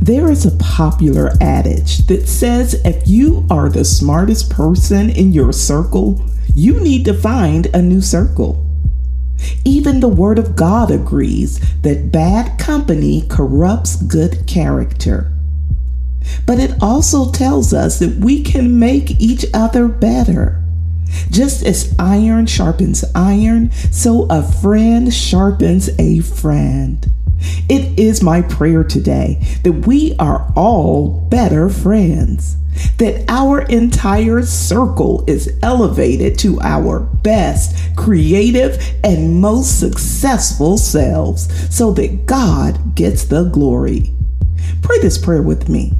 There is a popular adage that says if you are the smartest person in your circle, you need to find a new circle. Even the Word of God agrees that bad company corrupts good character. But it also tells us that we can make each other better. Just as iron sharpens iron, so a friend sharpens a friend. It is my prayer today that we are all better friends, that our entire circle is elevated to our best, creative, and most successful selves so that God gets the glory. Pray this prayer with me.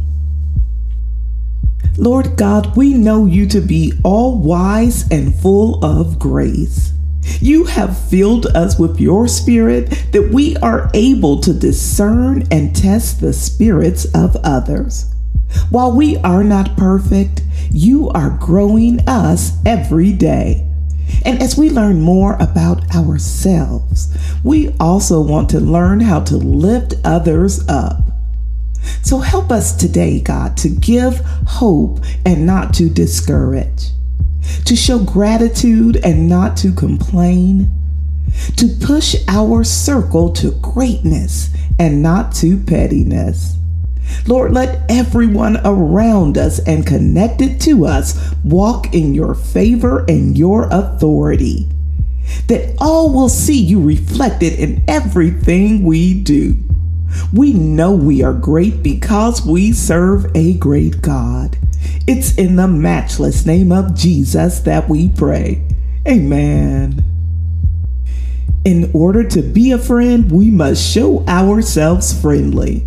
Lord God, we know you to be all wise and full of grace. You have filled us with your spirit that we are able to discern and test the spirits of others. While we are not perfect, you are growing us every day. And as we learn more about ourselves, we also want to learn how to lift others up. So help us today, God, to give hope and not to discourage to show gratitude and not to complain, to push our circle to greatness and not to pettiness. Lord, let everyone around us and connected to us walk in your favor and your authority. That all will see you reflected in everything we do. We know we are great because we serve a great God. It's in the matchless name of Jesus that we pray. Amen. In order to be a friend, we must show ourselves friendly.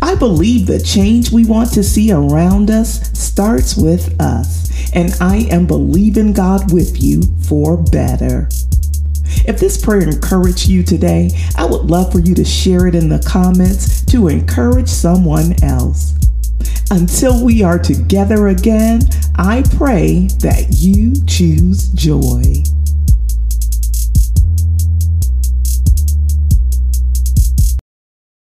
I believe the change we want to see around us starts with us, and I am believing God with you for better. If this prayer encouraged you today, I would love for you to share it in the comments to encourage someone else. Until we are together again, I pray that you choose joy.